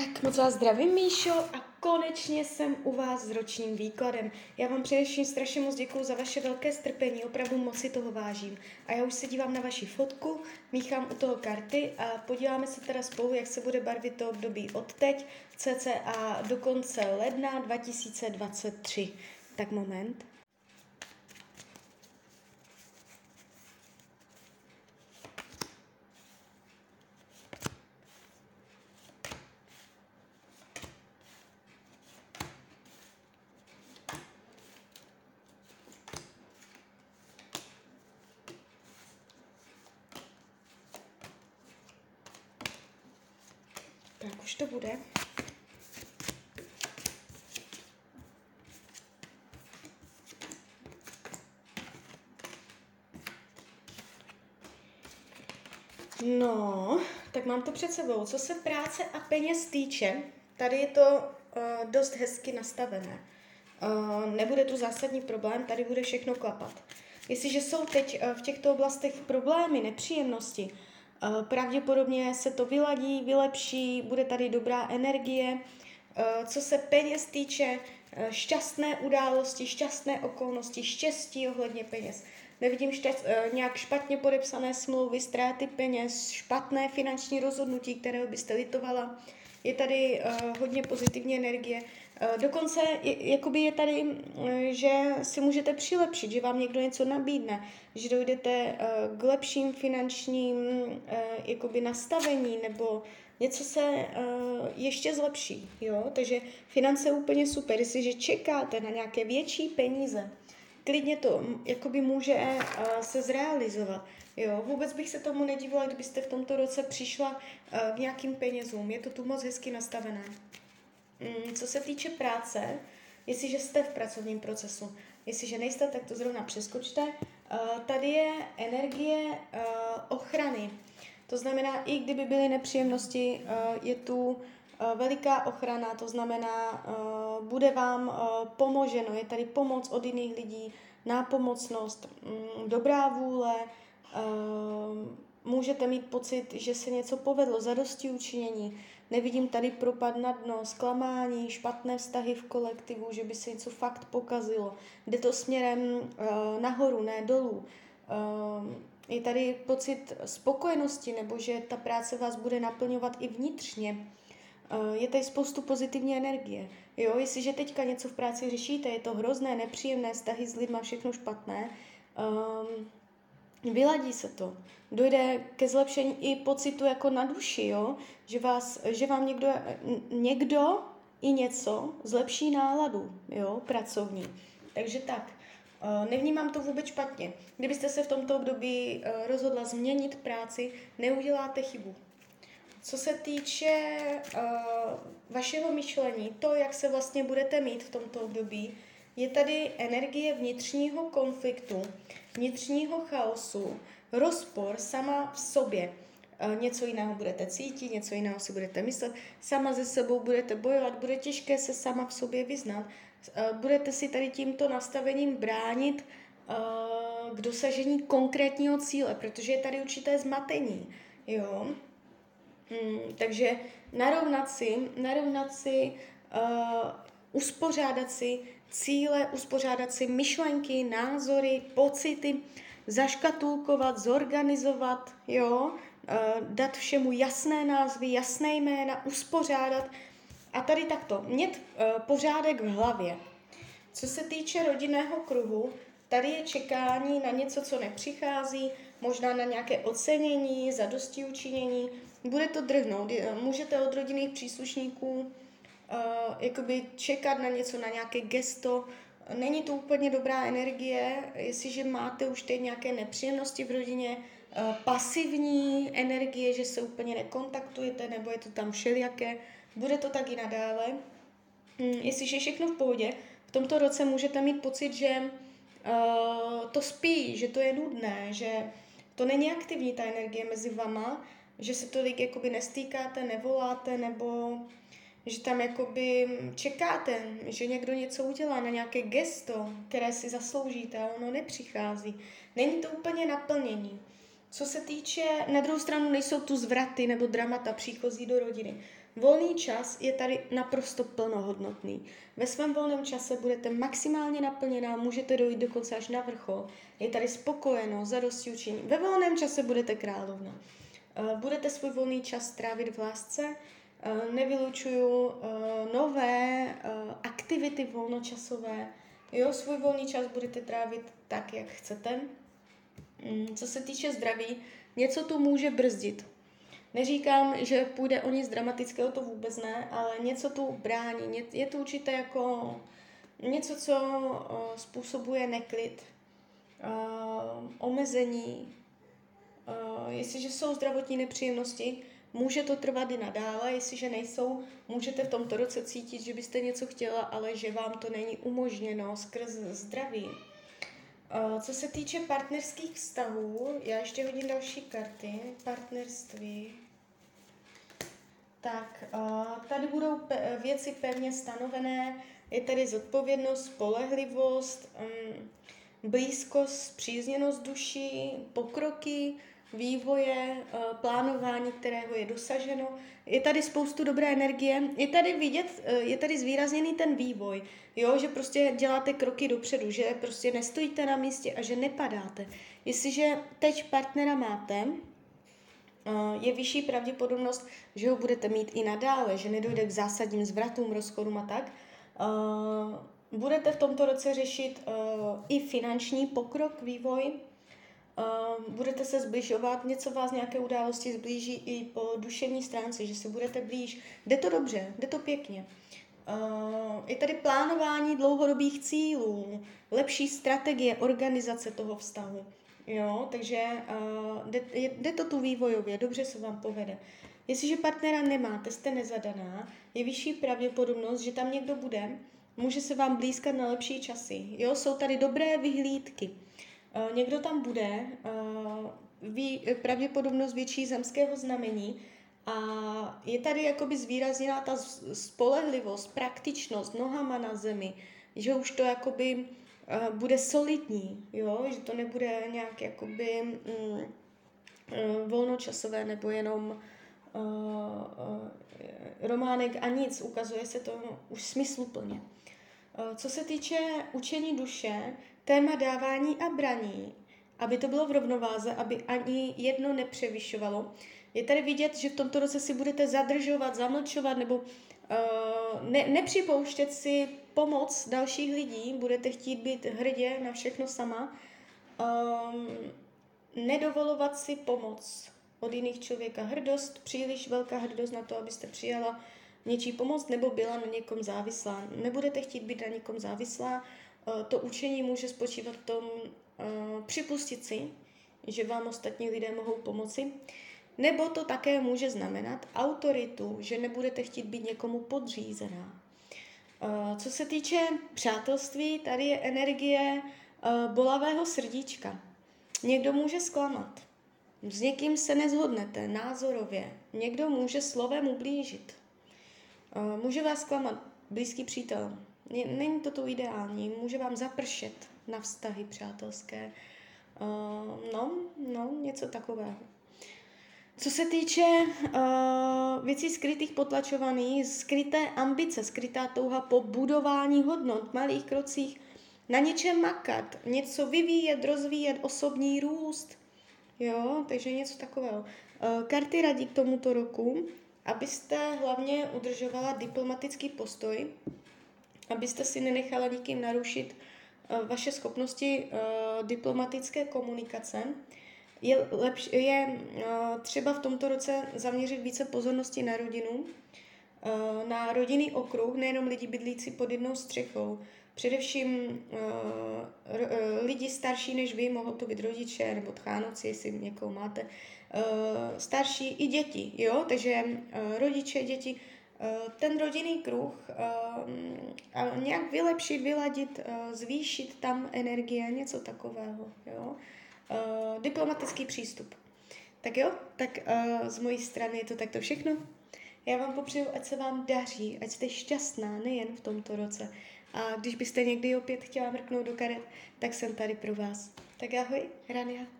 Tak moc vás zdravím, Míšo, a konečně jsem u vás s ročním výkladem. Já vám především strašně moc děkuji za vaše velké strpení, opravdu moc si toho vážím. A já už se dívám na vaši fotku, míchám u toho karty a podíváme se teda spolu, jak se bude barvit to období od teď, cca do konce ledna 2023. Tak moment. Tak už to bude. No, tak mám to před sebou. Co se práce a peněz týče, tady je to uh, dost hezky nastavené. Uh, nebude tu zásadní problém, tady bude všechno klapat. Jestliže jsou teď uh, v těchto oblastech problémy, nepříjemnosti, pravděpodobně se to vyladí, vylepší, bude tady dobrá energie. Uh, co se peněz týče, uh, šťastné události, šťastné okolnosti, štěstí ohledně peněz. Nevidím štěst, uh, nějak špatně podepsané smlouvy, ztráty peněz, špatné finanční rozhodnutí, kterého byste litovala. Je tady hodně pozitivní energie. Uh, dokonce je, jakoby je tady, uh, že si můžete přilepšit, že vám někdo něco nabídne, že dojdete uh, k lepším finančním jakoby nastavení nebo něco se ještě zlepší. Jo? Takže finance úplně super. Jestliže čekáte na nějaké větší peníze, klidně to jakoby může se zrealizovat. Jo, vůbec bych se tomu nedívala, kdybyste v tomto roce přišla k nějakým penězům. Je to tu moc hezky nastavené. Mm, co se týče práce, jestliže jste v pracovním procesu, jestliže nejste, tak to zrovna přeskočte. Uh, tady je energie uh, ochrany. To znamená, i kdyby byly nepříjemnosti, uh, je tu veliká ochrana, to znamená, bude vám pomoženo, je tady pomoc od jiných lidí, nápomocnost, um, dobrá vůle, můžete mít pocit, že se něco povedlo, zadosti učinění. Nevidím tady propad na dno, zklamání, špatné vztahy v kolektivu, že by se něco fakt pokazilo. Jde to směrem uh, nahoru, ne dolů. Uh, je tady pocit spokojenosti, nebo že ta práce vás bude naplňovat i vnitřně. Uh, je tady spoustu pozitivní energie. Jo, jestliže teďka něco v práci řešíte, je to hrozné, nepříjemné, vztahy s lidma, všechno špatné, um, vyladí se to. Dojde ke zlepšení i pocitu jako na duši, jo? Že, vás, že vám někdo, někdo i něco zlepší náladu, jo, pracovní. Takže tak, nevnímám to vůbec špatně. Kdybyste se v tomto období rozhodla změnit práci, neuděláte chybu. Co se týče uh, vašeho myšlení, to, jak se vlastně budete mít v tomto období, je tady energie vnitřního konfliktu, vnitřního chaosu, rozpor sama v sobě. Něco jiného budete cítit, něco jiného si budete myslet, sama ze sebou budete bojovat, bude těžké se sama v sobě vyznat. Budete si tady tímto nastavením bránit k dosažení konkrétního cíle, protože je tady určité zmatení. Jo? Hmm, takže narovnat si, narovnat si, uh, uspořádat si cíle, uspořádat si myšlenky, názory, pocity, zaškatulkovat, zorganizovat, jo, eh, dát všemu jasné názvy, jasné jména, uspořádat a tady takto, mít eh, pořádek v hlavě. Co se týče rodinného kruhu, tady je čekání na něco, co nepřichází, možná na nějaké ocenění, zadosti učinění. Bude to drhnout. Můžete od rodinných příslušníků uh, jakoby čekat na něco, na nějaké gesto. Není to úplně dobrá energie, jestliže máte už teď nějaké nepříjemnosti v rodině, uh, pasivní energie, že se úplně nekontaktujete, nebo je to tam všelijaké, bude to tak i nadále. Um, jestliže je všechno v pohodě, v tomto roce můžete mít pocit, že uh, to spí, že to je nudné, že to není aktivní ta energie mezi vama, že se tolik jakoby nestýkáte, nevoláte, nebo že tam jakoby čekáte, že někdo něco udělá na nějaké gesto, které si zasloužíte a ono nepřichází. Není to úplně naplnění. Co se týče, na druhou stranu nejsou tu zvraty nebo dramata příchozí do rodiny. Volný čas je tady naprosto plnohodnotný. Ve svém volném čase budete maximálně naplněná, můžete dojít dokonce až na vrchol. Je tady spokojeno, zadosti učení. Ve volném čase budete královna. Eh, budete svůj volný čas trávit v lásce, nevylučuju eh, nové aktivity volnočasové. Jo, svůj volný čas budete trávit tak, jak chcete. Mm, co se týče zdraví, něco tu může brzdit. Neříkám, že půjde o nic dramatického, to vůbec ne, ale něco tu brání. Je to určité jako něco, co způsobuje neklid, omezení. Jestliže jsou zdravotní nepříjemnosti, může to trvat i nadále, jestliže nejsou, můžete v tomto roce cítit, že byste něco chtěla, ale že vám to není umožněno skrz zdraví. Co se týče partnerských vztahů, já ještě hodím další karty. Partnerství. Tak, tady budou věci pevně stanovené. Je tady zodpovědnost, spolehlivost, um, blízkost, přízněnost duší, pokroky, vývoje, uh, plánování, kterého je dosaženo. Je tady spoustu dobré energie. Je tady vidět, uh, je tady zvýrazněný ten vývoj, jo, že prostě děláte kroky dopředu, že prostě nestojíte na místě a že nepadáte. Jestliže teď partnera máte, uh, je vyšší pravděpodobnost, že ho budete mít i nadále, že nedojde k zásadním zvratům, rozchodům a tak. Budete v tomto roce řešit i finanční pokrok, vývoj, Uh, budete se zbližovat, něco vás nějaké události zblíží i po duševní stránce, že se budete blíž. Jde to dobře, jde to pěkně. Uh, je tady plánování dlouhodobých cílů, lepší strategie organizace toho vztahu. Jo, takže uh, jde, jde to tu vývojově, dobře se vám povede. Jestliže partnera nemáte, jste nezadaná, je vyšší pravděpodobnost, že tam někdo bude, může se vám blízkat na lepší časy. Jo, jsou tady dobré vyhlídky. Uh, někdo tam bude, uh, ví, pravděpodobnost větší zemského znamení a je tady jakoby zvýrazněná ta spolehlivost, praktičnost nohama na zemi, že už to jakoby uh, bude solidní, jo? že to nebude nějak jakoby mm, volnočasové nebo jenom uh, uh, románek a nic, ukazuje se to už smysluplně. Uh, co se týče učení duše, téma dávání a braní, aby to bylo v rovnováze, aby ani jedno nepřevyšovalo. Je tady vidět, že v tomto roce si budete zadržovat, zamlčovat nebo uh, ne, nepřipouštět si pomoc dalších lidí, budete chtít být hrdě na všechno sama, um, nedovolovat si pomoc od jiných člověka. Hrdost, příliš velká hrdost na to, abyste přijala něčí pomoc nebo byla na někom závislá. Nebudete chtít být na někom závislá, to učení může spočívat v tom uh, připustit si, že vám ostatní lidé mohou pomoci, nebo to také může znamenat autoritu, že nebudete chtít být někomu podřízená. Uh, co se týče přátelství, tady je energie bolavého srdíčka. Někdo může zklamat. S někým se nezhodnete názorově. Někdo může slovem ublížit. Může vás zklamat blízký přítel, Není to to ideální, může vám zapršet na vztahy přátelské. Uh, no, no, něco takového. Co se týče uh, věcí skrytých, potlačovaných, skryté ambice, skrytá touha po budování hodnot, malých krocích, na něčem makat, něco vyvíjet, rozvíjet, osobní růst, jo, takže něco takového. Uh, karty radí k tomuto roku, abyste hlavně udržovala diplomatický postoj, abyste si nenechala nikým narušit eh, vaše schopnosti uh, diplomatické komunikace. Je, lepš, je uh, třeba v tomto roce zaměřit více pozornosti na rodinu, uh, na rodinný okruh, nejenom lidi bydlící pod jednou střechou. Především uh, lidi starší než vy, mohou to být rodiče nebo tchánoci, jestli někoho máte, starší i děti, jo, takže rodiče, děti, ten rodinný kruh uh, nějak vylepšit, vyladit, uh, zvýšit tam energie, něco takového. Jo? Diplomatický přístup. Tak jo, tak z mojí strany je to takto všechno. Já vám popřeju, ať se vám daří, ať jste šťastná nejen v tomto roce. A když byste někdy opět chtěla mrknout do karet, tak jsem tady pro vás. Tak ahoj, Rania.